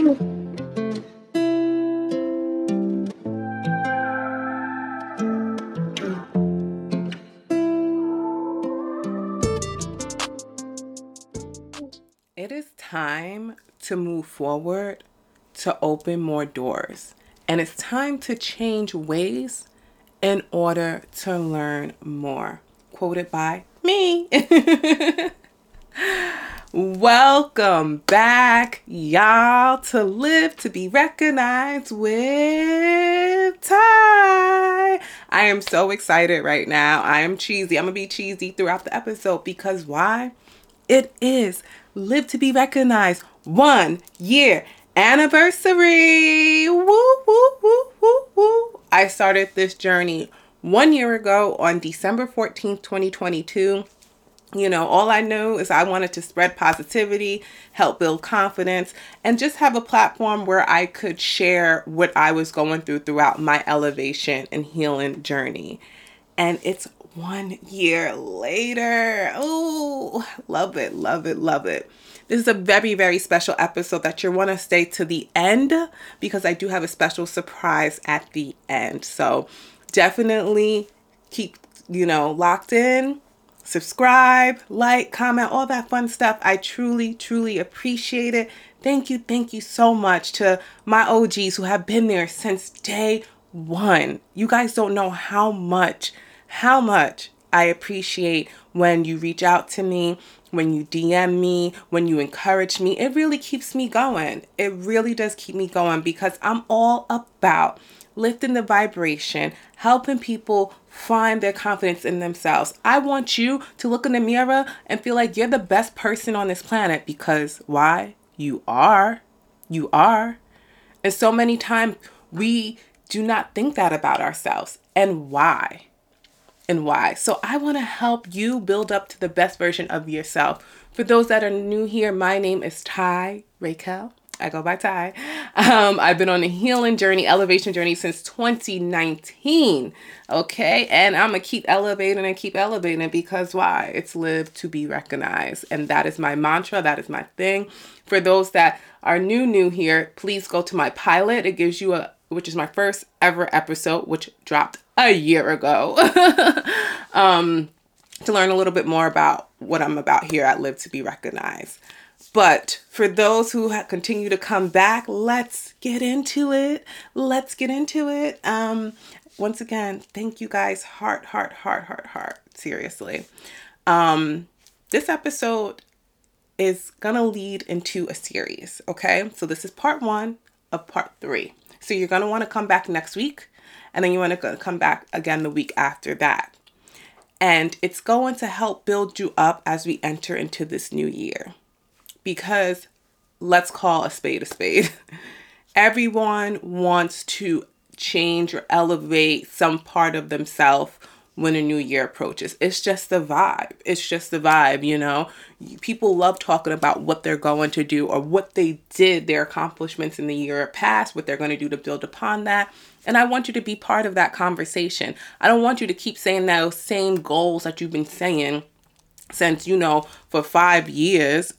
It is time to move forward, to open more doors. And it's time to change ways in order to learn more. Quoted by me. Welcome back, y'all, to Live to Be Recognized with Ty. I am so excited right now. I am cheesy. I'm going to be cheesy throughout the episode because why? It is Live to Be Recognized one year anniversary. Woo, woo, woo, woo, woo. I started this journey one year ago on December 14th, 2022. You know, all I knew is I wanted to spread positivity, help build confidence, and just have a platform where I could share what I was going through throughout my elevation and healing journey. And it's one year later. Oh, love it, love it, love it. This is a very, very special episode that you want to stay to the end because I do have a special surprise at the end. So definitely keep, you know, locked in. Subscribe, like, comment, all that fun stuff. I truly, truly appreciate it. Thank you, thank you so much to my OGs who have been there since day one. You guys don't know how much, how much I appreciate when you reach out to me, when you DM me, when you encourage me. It really keeps me going. It really does keep me going because I'm all about lifting the vibration, helping people find their confidence in themselves. I want you to look in the mirror and feel like you're the best person on this planet because why? You are. You are. And so many times we do not think that about ourselves. And why? and why. So I want to help you build up to the best version of yourself. For those that are new here, my name is Ty Rakel. I go by Ty. Um, I've been on a healing journey, elevation journey since 2019. Okay. And I'm going to keep elevating and keep elevating because why? It's live to be recognized. And that is my mantra. That is my thing. For those that are new, new here, please go to my pilot. It gives you a, which is my first ever episode, which dropped a year ago um, to learn a little bit more about what I'm about here at Live to Be Recognized. But for those who continue to come back, let's get into it. Let's get into it. Um, once again, thank you guys. Heart, heart, heart, heart, heart. Seriously. Um, this episode is gonna lead into a series. Okay, so this is part one of part three. So you're gonna want to come back next week and then you want to come back again the week after that. And it's going to help build you up as we enter into this new year. Because let's call a spade a spade. Everyone wants to change or elevate some part of themselves when a new year approaches. It's just the vibe. It's just the vibe, you know. People love talking about what they're going to do or what they did, their accomplishments in the year past, what they're going to do to build upon that. And I want you to be part of that conversation. I don't want you to keep saying those same goals that you've been saying since, you know, for five years.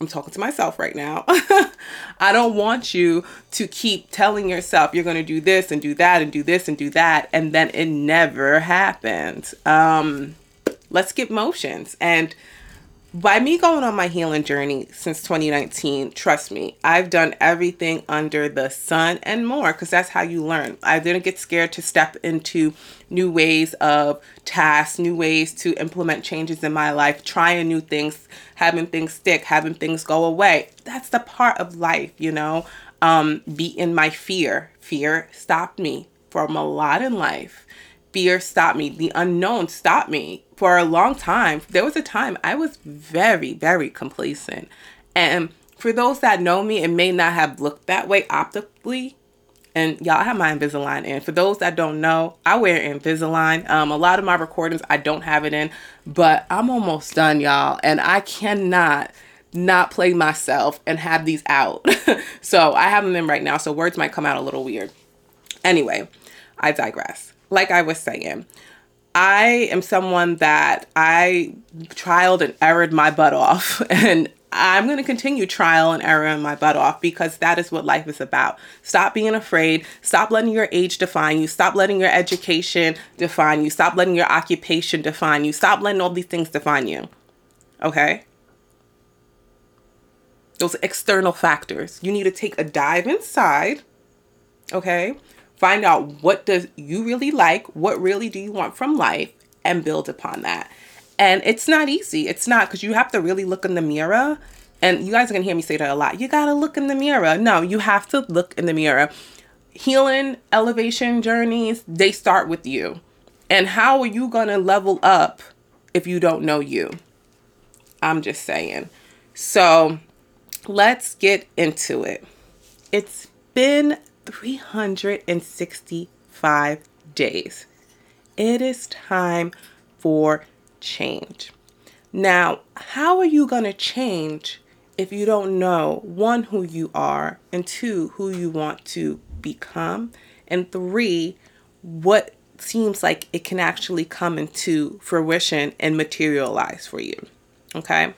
I'm talking to myself right now. I don't want you to keep telling yourself you're going to do this and do that and do this and do that, and then it never happens. Um, let's get motions. And by me going on my healing journey since 2019, trust me, I've done everything under the sun and more because that's how you learn. I didn't get scared to step into new ways of tasks, new ways to implement changes in my life, trying new things, having things stick, having things go away. That's the part of life, you know. Um, be in my fear. Fear stopped me from a lot in life fear stopped me. The unknown stopped me for a long time. There was a time I was very, very complacent. And for those that know me, it may not have looked that way optically. And y'all have my Invisalign in. For those that don't know, I wear Invisalign. Um, a lot of my recordings I don't have it in, but I'm almost done, y'all. And I cannot not play myself and have these out. so I have them in right now, so words might come out a little weird. Anyway, I digress like I was saying, I am someone that I trialed and errored my butt off. And I'm going to continue trial and error my butt off because that is what life is about. Stop being afraid. Stop letting your age define you. Stop letting your education define you. Stop letting your occupation define you. Stop letting all these things define you. Okay? Those external factors. You need to take a dive inside. Okay? Find out what does you really like, what really do you want from life and build upon that. And it's not easy. It's not because you have to really look in the mirror. And you guys are going to hear me say that a lot. You got to look in the mirror. No, you have to look in the mirror. Healing, elevation journeys, they start with you. And how are you going to level up if you don't know you? I'm just saying. So let's get into it. It's been 365 days. It is time for change. Now, how are you going to change if you don't know one, who you are, and two, who you want to become, and three, what seems like it can actually come into fruition and materialize for you? Okay.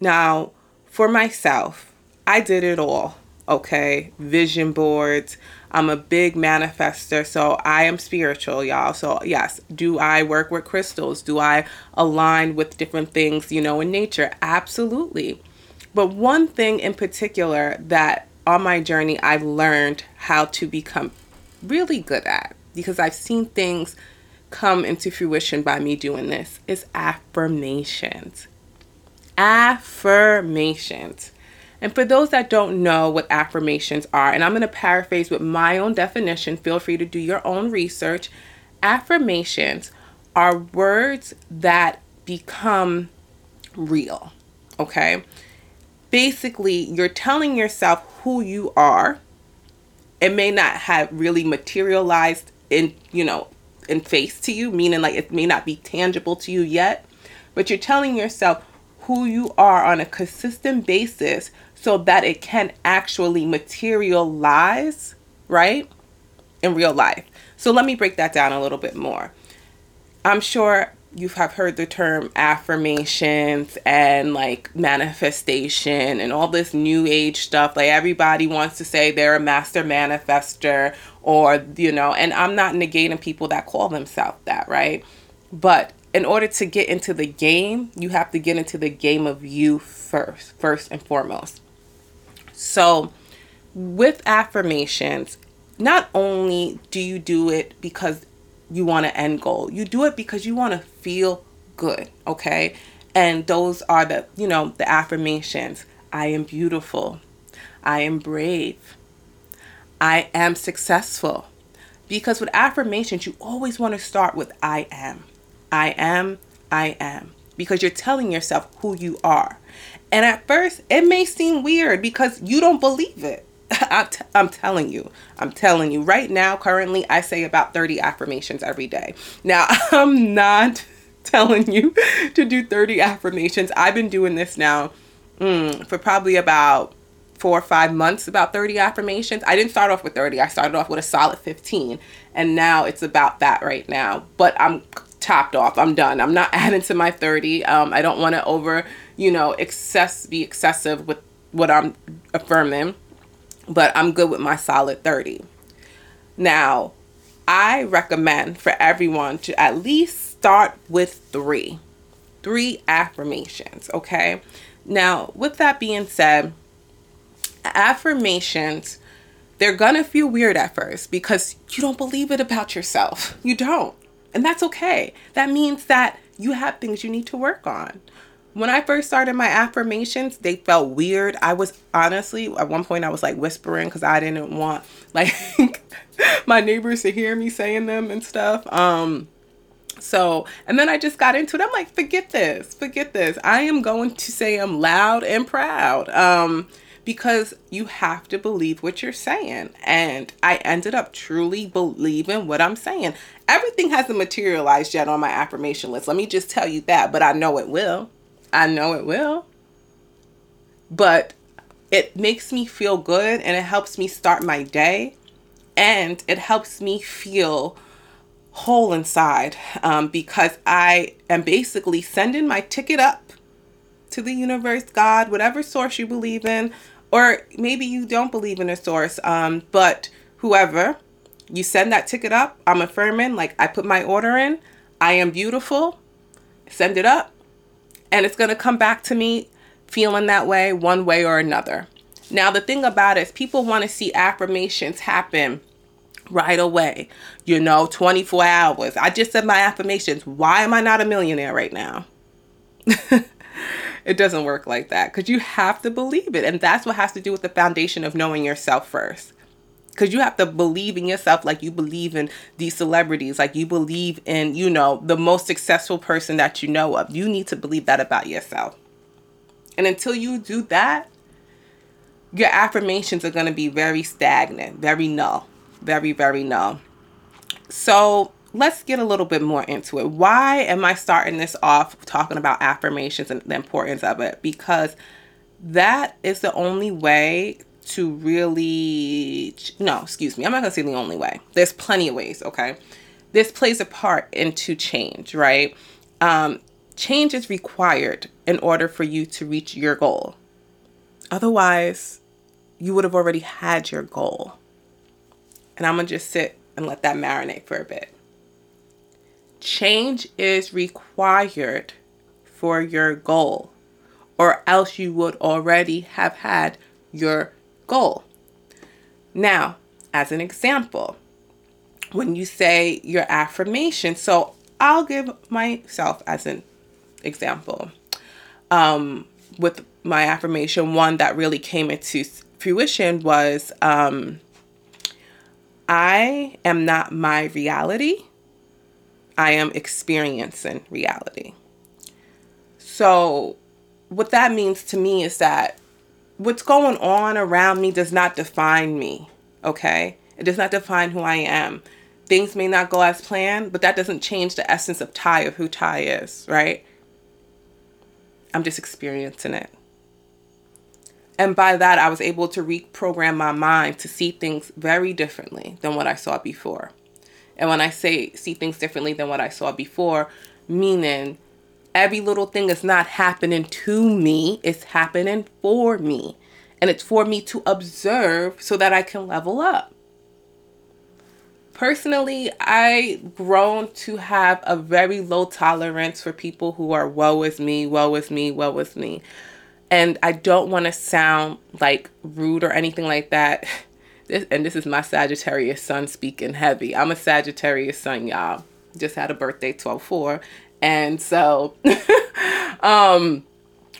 Now, for myself, I did it all. Okay. Vision boards, I'm a big manifester, so I am spiritual, y'all. So, yes, do I work with crystals? Do I align with different things, you know, in nature? Absolutely. But one thing in particular that on my journey I've learned how to become really good at because I've seen things come into fruition by me doing this is affirmations. Affirmations. And for those that don't know what affirmations are, and I'm going to paraphrase with my own definition, feel free to do your own research. Affirmations are words that become real. Okay? Basically, you're telling yourself who you are. It may not have really materialized in, you know, in face to you, meaning like it may not be tangible to you yet, but you're telling yourself who you are on a consistent basis so that it can actually materialize, right? In real life. So let me break that down a little bit more. I'm sure you have heard the term affirmations and like manifestation and all this new age stuff. Like everybody wants to say they're a master manifester or, you know, and I'm not negating people that call themselves that, right? But in order to get into the game, you have to get into the game of you first, first and foremost. So, with affirmations, not only do you do it because you want an end goal, you do it because you want to feel good, okay? And those are the, you know, the affirmations. I am beautiful. I am brave. I am successful. Because with affirmations, you always want to start with I am. I am, I am. Because you're telling yourself who you are. And at first, it may seem weird because you don't believe it. I'm, telling you, I'm telling you right now, currently, I say about 30 affirmations every day. Now, I'm not telling you to do 30 affirmations. I've been doing this now mm, for probably about four or five months, about 30 affirmations. I didn't start off with 30, I started off with a solid 15. And now it's about that right now. But I'm topped off. I'm done. I'm not adding to my 30. Um, I don't want to over you know, excess be excessive with what I'm affirming, but I'm good with my solid 30. Now, I recommend for everyone to at least start with three. Three affirmations, okay? Now, with that being said, affirmations, they're gonna feel weird at first because you don't believe it about yourself. You don't. And that's okay. That means that you have things you need to work on when I first started my affirmations, they felt weird. I was honestly, at one point, I was like whispering because I didn't want like my neighbors to hear me saying them and stuff. Um, so, and then I just got into it. I'm like, forget this, forget this. I am going to say I'm loud and proud. Um, because you have to believe what you're saying. And I ended up truly believing what I'm saying. Everything hasn't materialized yet on my affirmation list. Let me just tell you that, but I know it will. I know it will. But it makes me feel good and it helps me start my day and it helps me feel whole inside um, because I am basically sending my ticket up to the universe, God, whatever source you believe in, or maybe you don't believe in a source, um, but whoever, you send that ticket up. I'm affirming, like I put my order in. I am beautiful. Send it up, and it's gonna come back to me feeling that way, one way or another. Now, the thing about it is, people want to see affirmations happen right away. You know, 24 hours. I just said my affirmations. Why am I not a millionaire right now? it doesn't work like that because you have to believe it. And that's what has to do with the foundation of knowing yourself first. Because you have to believe in yourself like you believe in these celebrities, like you believe in, you know, the most successful person that you know of. You need to believe that about yourself. And until you do that, your affirmations are going to be very stagnant, very null, very, very null. So let's get a little bit more into it. Why am I starting this off talking about affirmations and the importance of it? Because that is the only way to really, no, excuse me, I'm not going to say the only way. There's plenty of ways, okay? This plays a part into change, right? Um, change is required in order for you to reach your goal. Otherwise, you would have already had your goal. And I'm going to just sit and let that marinate for a bit. Change is required for your goal, or else you would already have had your goal. Now, as an example, when you say your affirmation, so I'll give myself as an example. Um, with my affirmation, one that really came into fruition was um, I am not my reality. I am experiencing reality. So, what that means to me is that what's going on around me does not define me, okay? It does not define who I am. Things may not go as planned, but that doesn't change the essence of Ty of who Ty is, right? I'm just experiencing it. And by that, I was able to reprogram my mind to see things very differently than what I saw before. And when I say see things differently than what I saw before, meaning every little thing is not happening to me, it's happening for me. And it's for me to observe so that I can level up. Personally, I've grown to have a very low tolerance for people who are woe is me, woe is me, woe is me. And I don't want to sound like rude or anything like that. This, and this is my Sagittarius sun speaking heavy. I'm a Sagittarius sun, y'all. Just had a birthday 12 4. And so, um,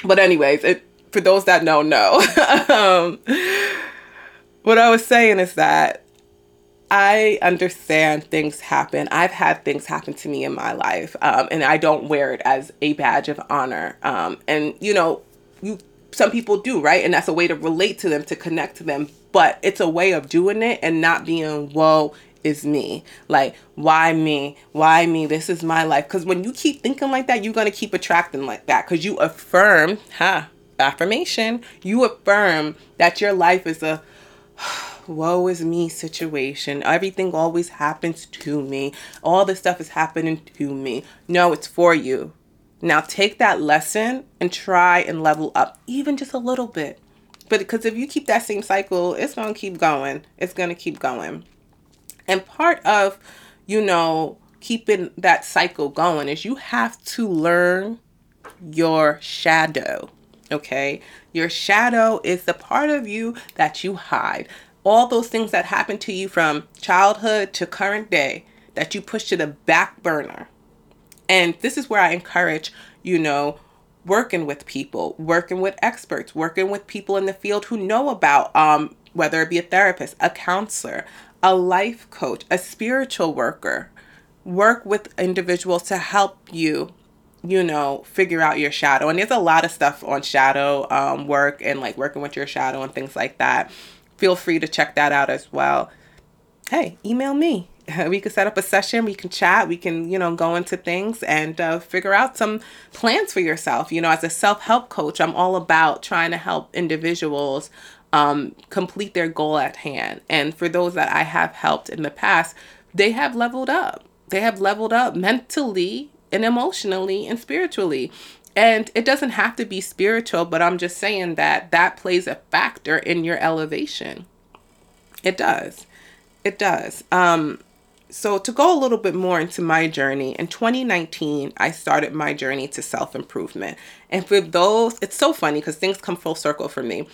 but anyways, it, for those that know, know. um, what I was saying is that I understand things happen. I've had things happen to me in my life, um, and I don't wear it as a badge of honor. Um, and you know, you some people do, right? And that's a way to relate to them, to connect to them. But it's a way of doing it and not being, whoa, is me. Like, why me? Why me? This is my life. Because when you keep thinking like that, you're going to keep attracting like that. Because you affirm, huh? Affirmation. You affirm that your life is a woe is me situation. Everything always happens to me. All this stuff is happening to me. No, it's for you. Now take that lesson and try and level up even just a little bit. But because if you keep that same cycle, it's going to keep going. It's going to keep going. And part of, you know, keeping that cycle going is you have to learn your shadow. Okay? Your shadow is the part of you that you hide all those things that happen to you from childhood to current day that you push to the back burner. And this is where I encourage, you know, working with people, working with experts, working with people in the field who know about um, whether it be a therapist, a counselor, a life coach, a spiritual worker. Work with individuals to help you, you know, figure out your shadow. And there's a lot of stuff on shadow um, work and like working with your shadow and things like that feel free to check that out as well. Hey, email me. We can set up a session. We can chat. We can, you know, go into things and uh, figure out some plans for yourself. You know, as a self help coach, I'm all about trying to help individuals um, complete their goal at hand. And for those that I have helped in the past, they have leveled up. They have leveled up mentally and emotionally and spiritually. And it doesn't have to be spiritual, but I'm just saying that that plays a factor in your elevation. It does. It does. Um, so, to go a little bit more into my journey, in 2019, I started my journey to self improvement. And for those, it's so funny because things come full circle for me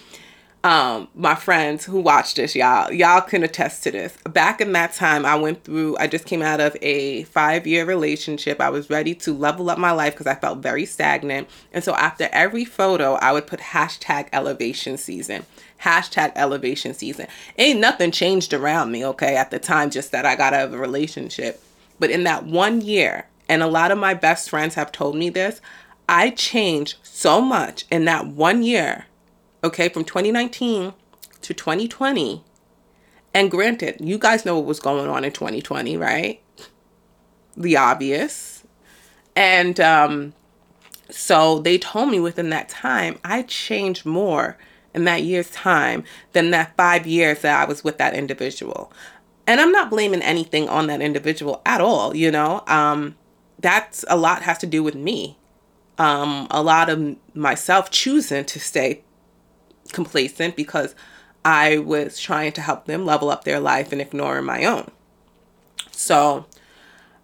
um my friends who watch this y'all y'all can attest to this. Back in that time i went through i just came out of a five year relationship. I was ready to level up my life because i felt very stagnant. And so after every photo i would put hashtag elevation season hashtag elevation season. Ain't nothing changed around me okay at the time just that i got out of a relationship. But in that one year and a lot of my best friends have told me this i changed so much in that one year okay, from 2019 to 2020. And granted, you guys know what was going on in 2020, right? The obvious. And um, so they told me within that time, I changed more in that year's time than that five years that I was with that individual. And I'm not blaming anything on that individual at all, you know. Um, that's a lot has to do with me. Um, a lot of myself choosing to stay complacent because I was trying to help them level up their life and ignoring my own. So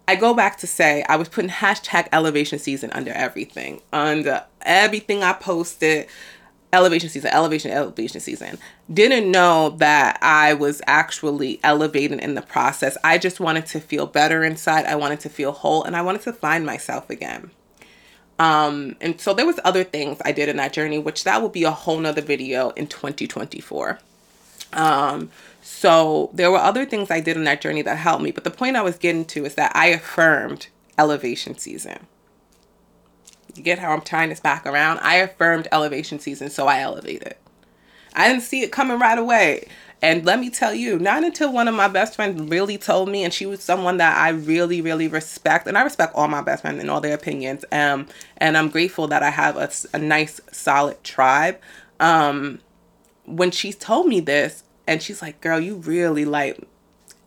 I go back to say I was putting hashtag elevation season under everything, under everything I posted. Elevation season, elevation, elevation season. Didn't know that I was actually elevating in the process. I just wanted to feel better inside. I wanted to feel whole and I wanted to find myself again. Um, and so there was other things I did in that journey, which that will be a whole nother video in 2024. Um, so there were other things I did in that journey that helped me. But the point I was getting to is that I affirmed elevation season. You get how I'm tying this back around? I affirmed elevation season, so I elevated. I didn't see it coming right away. And let me tell you, not until one of my best friends really told me, and she was someone that I really, really respect, and I respect all my best friends and all their opinions. Um, and I'm grateful that I have a, a nice, solid tribe. Um, when she told me this, and she's like, "Girl, you really like."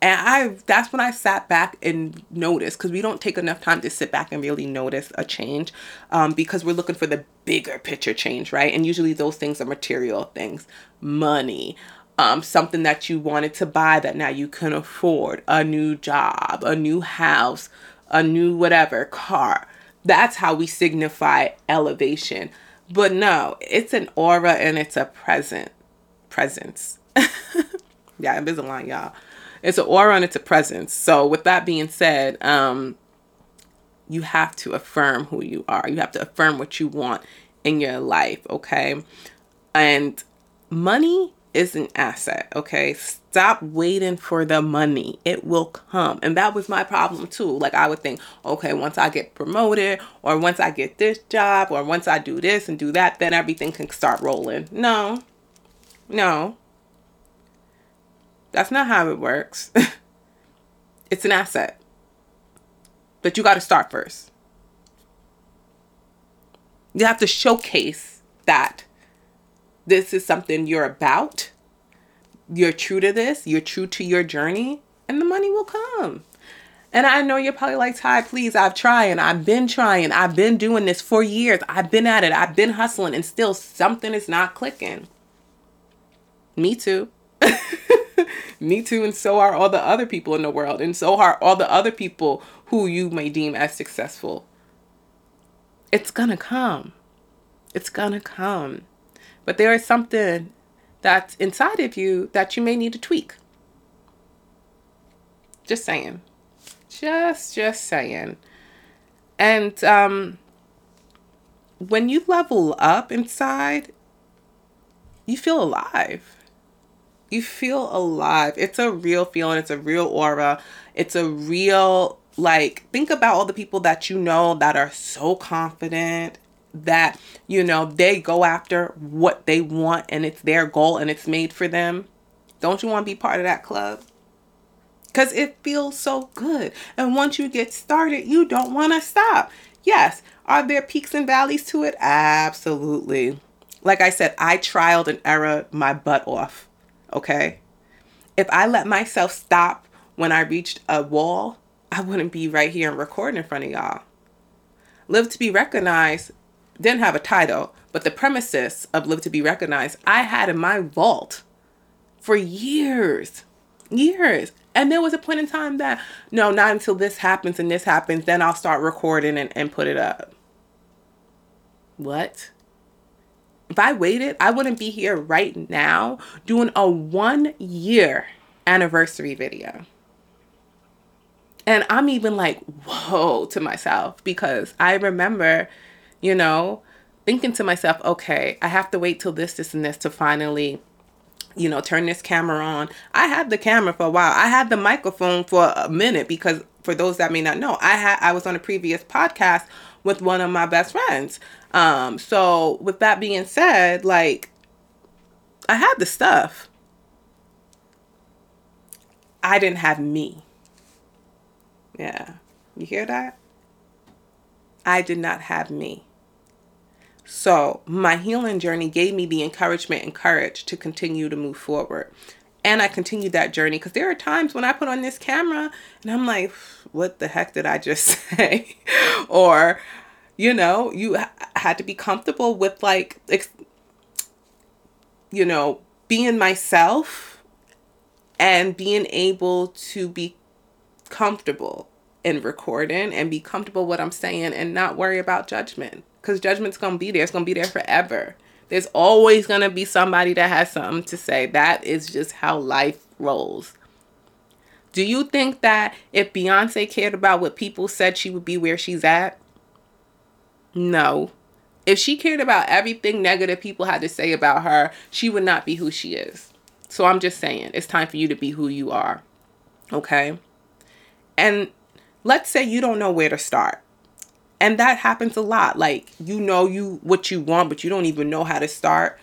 And I that's when I sat back and noticed because we don't take enough time to sit back and really notice a change um, because we're looking for the bigger picture change, right? And usually those things are material things, money, um, something that you wanted to buy that now you can afford, a new job, a new house, a new whatever car. That's how we signify elevation. But no, it's an aura and it's a present presence. yeah, Invisalign, y'all. It's an aura and it's a presence. So with that being said, um, you have to affirm who you are. You have to affirm what you want in your life, okay? And money is an asset, okay? Stop waiting for the money. It will come. And that was my problem too. Like I would think, okay, once I get promoted or once I get this job or once I do this and do that, then everything can start rolling. No. No. That's not how it works. it's an asset. But you got to start first. You have to showcase that this is something you're about, you're true to this, you're true to your journey, and the money will come. And I know you're probably like, Ty, please, I've tried I've been trying. I've been doing this for years. I've been at it. I've been hustling and still something is not clicking. Me too. Me too. And so are all the other people in the world. And so are all the other people who you may deem as successful. It's gonna come. It's gonna come. But there is something that's inside of you that you may need to tweak. Just saying. Just just saying. And um when you level up inside, you feel alive. You feel alive. It's a real feeling, it's a real aura. It's a real like think about all the people that you know that are so confident that you know they go after what they want and it's their goal and it's made for them. Don't you want to be part of that club? Because it feels so good. And once you get started you don't want to stop. Yes are there peaks and valleys to it? Absolutely. Like i said i trialed and error my butt off okay? If i let myself stop when i reached a wall i wouldn't be right here and recording in front of y'all. Live to be recognized didn't have a title, but the premises of Live to Be Recognized, I had in my vault for years, years. And there was a point in time that, no, not until this happens and this happens, then I'll start recording and, and put it up. What? If I waited, I wouldn't be here right now doing a one year anniversary video. And I'm even like, whoa, to myself because I remember, you know, thinking to myself, okay, I have to wait till this, this, and this to finally, you know, turn this camera on. I had the camera for a while. I had the microphone for a minute because for those that may not know, I had I was on a previous podcast with one of my best friends. Um, so with that being said, like I had the stuff. I didn't have me. Yeah. You hear that? I did not have me. So, my healing journey gave me the encouragement and courage to continue to move forward. And I continued that journey because there are times when I put on this camera and I'm like, what the heck did I just say? or, you know, you ha- had to be comfortable with like, ex- you know, being myself and being able to be comfortable in recording and be comfortable what I'm saying and not worry about judgment because judgment's gonna be there. It's gonna be there forever. There's always gonna be somebody that has something to say. That is just how life rolls. Do you think that if Beyonce cared about what people said, she would be where she's at? No. If she cared about everything negative people had to say about her, she would not be who she is. So I'm just saying, it's time for you to be who you are. Okay? And let's say you don't know where to start. And that happens a lot. Like you know you what you want but you don't even know how to start.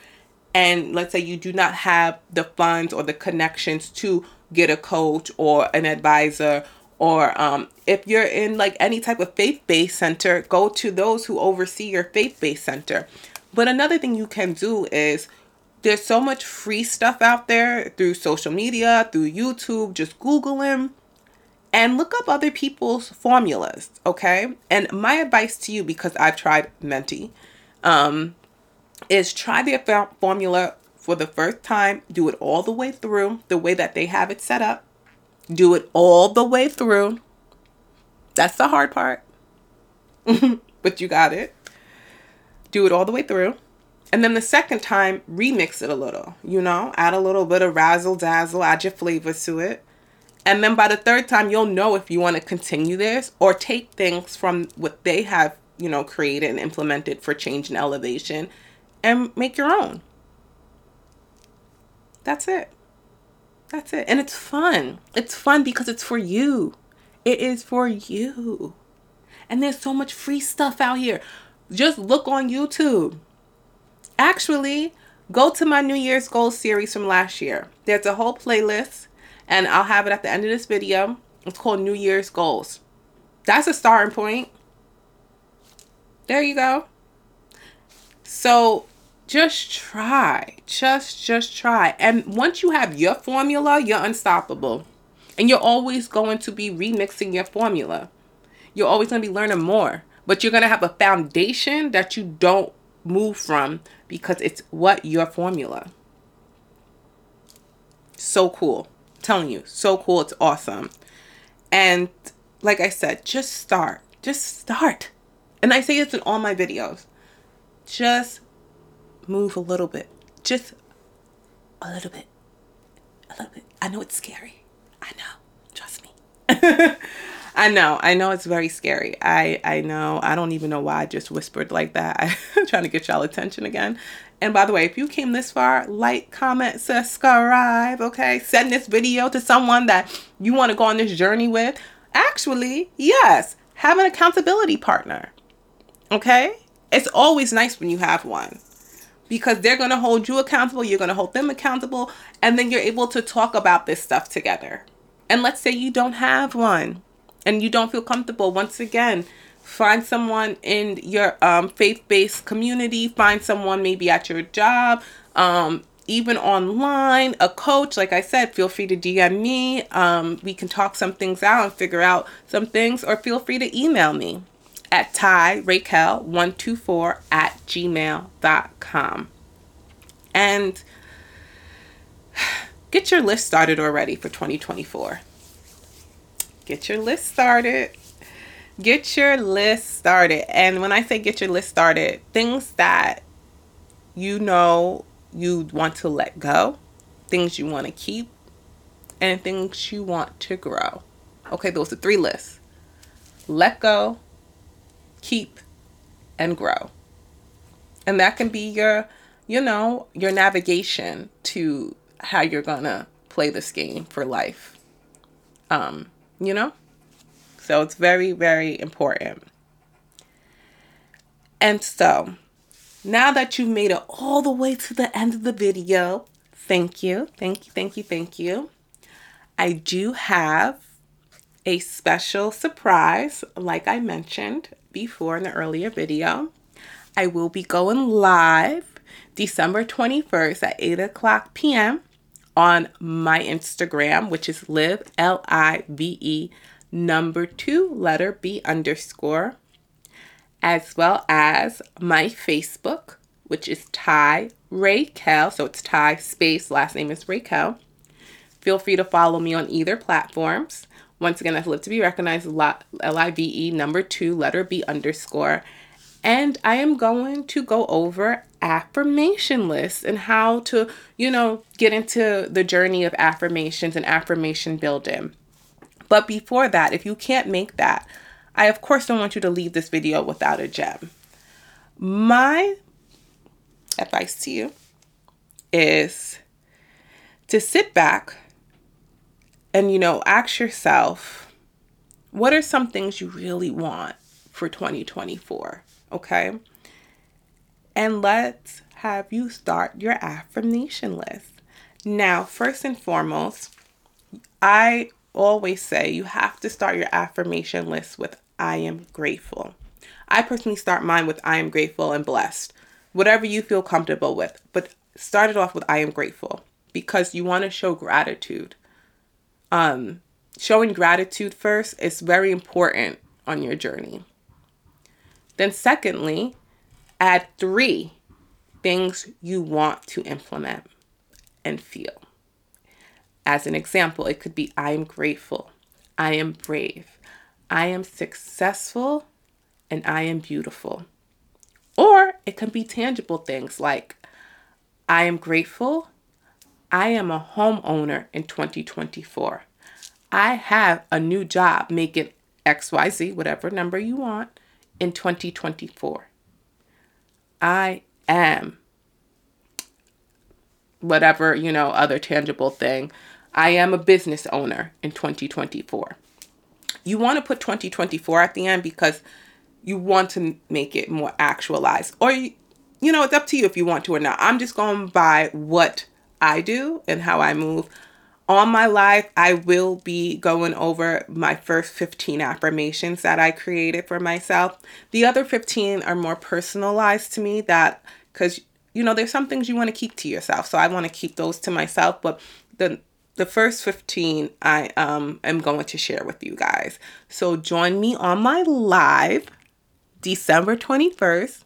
And let's say you do not have the funds or the connections to get a coach or an advisor or um, if you're in like any type of faith-based center go to those who oversee your faith-based center. But another thing you can do is there's so much free stuff out there through social media through youtube just googling and look up other people's formulas, okay? And my advice to you, because I've tried Menti, um, is try their formula for the first time. Do it all the way through, the way that they have it set up. Do it all the way through. That's the hard part. but you got it. Do it all the way through. And then the second time, remix it a little, you know, add a little bit of razzle dazzle, add your flavors to it. And then by the third time, you'll know if you want to continue this or take things from what they have, you know, created and implemented for change and elevation and make your own. That's it. That's it. And it's fun. It's fun because it's for you. It is for you. And there's so much free stuff out here. Just look on YouTube. Actually, go to my New Year's Goals series from last year. There's a whole playlist and I'll have it at the end of this video. It's called New Year's Goals. That's a starting point. There you go. So just try. Just just try. And once you have your formula, you're unstoppable. And you're always going to be remixing your formula. You're always going to be learning more. But you're going to have a foundation that you don't move from because it's what your formula. So cool telling you, so cool. It's awesome. And like I said, just start. Just start. And I say this in all my videos. Just move a little bit. Just a little bit. A little bit. I know it's scary. I know. Trust me. I know. I know it's very scary. I I know. I don't even know why I just whispered like that. I'm trying to get y'all attention again. And by the way, if you came this far, like, comment, subscribe, okay? Send this video to someone that you want to go on this journey with. Actually, yes, have an accountability partner. Okay? It's always nice when you have one because they're going to hold you accountable, you're going to hold them accountable, and then you're able to talk about this stuff together. And let's say you don't have one and you don't feel comfortable. Once again, find someone in your um, faith-based community find someone maybe at your job um, even online a coach like i said feel free to dm me um, we can talk some things out and figure out some things or feel free to email me at Ty Rakel 124 at gmail.com. And get your list started already for 2024. Get your list started. Get your list started. And when I say get your list started, things that you know you want to let go, things you want to keep, and things you want to grow. Okay, those are three lists let go, keep, and grow. And that can be your, you know, your navigation to how you're going to play this game for life. Um, you know? So it's very, very important. And so, now that you've made it all the way to the end of the video, thank you, thank you, thank you, thank you. I do have a special surprise, like I mentioned before in the earlier video. I will be going live December 21st at 8 o'clock p.m. on my Instagram, which is live, L I V E, number two, letter B underscore as well as my Facebook, which is Ty Rakel. So it's Ty space, last name is Rakel. Feel free to follow me on either platforms. Once again, that's Live to Be Recognized, L I V E number two, letter B underscore. And I am going to go over affirmation lists and how to, you know, get into the journey of affirmations and affirmation building. But before that, if you can't make that, I of course don't want you to leave this video without a gem. My advice to you is to sit back and, you know, ask yourself, what are some things you really want for 2024? Okay. And let's have you start your affirmation list. Now, first and foremost, I always say you have to start your affirmation list with I am grateful. I personally start mine with I am grateful and blessed, whatever you feel comfortable with. But start it off with I am grateful because you want to show gratitude. Um, showing gratitude first is very important on your journey. Then, secondly, add three things you want to implement and feel. As an example, it could be I am grateful, I am brave, I am successful and I am beautiful. Or it can be tangible things like I am grateful. I am a homeowner in 2024. I have a new job making XYZ, whatever number you want, in 2024. I am whatever, you know, other tangible thing. I am a business owner in 2024 you want to put 2024 at the end because you want to make it more actualized or you, you know it's up to you if you want to or not. I'm just going by what i do and how i move. On my life i will be going over my first 15 affirmations that i created for myself. The other 15 are more personalized to me that because you know there's some things you want to keep to yourself so i want to keep those to myself but the the first 15 I um, am going to share with you guys. So join me on my live December 21st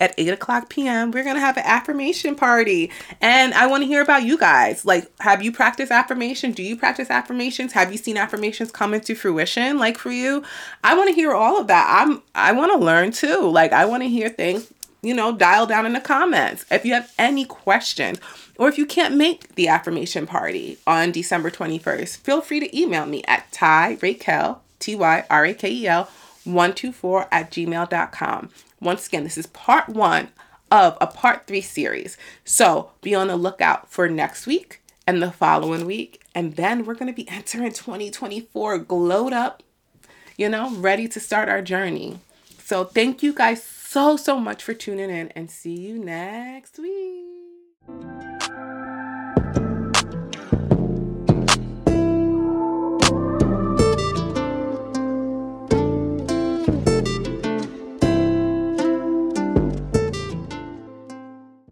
at 8 o'clock p.m. We're going to have an affirmation party. And I want to hear about you guys. Like, have you practiced affirmation? Do you practice affirmations? Have you seen affirmations come into fruition like for you? I want to hear all of that. I'm I want to learn too. Like I want to hear things, you know, dial down in the comments. If you have any questions, or if you can't make the affirmation party on December 21st, feel free to email me at Ty Rakel, T Y R A K E L, 124 at gmail.com. Once again, this is part one of a part three series. So be on the lookout for next week and the following week. And then we're going to be entering 2024 glowed up, you know, ready to start our journey. So thank you guys so, so much for tuning in and see you next week.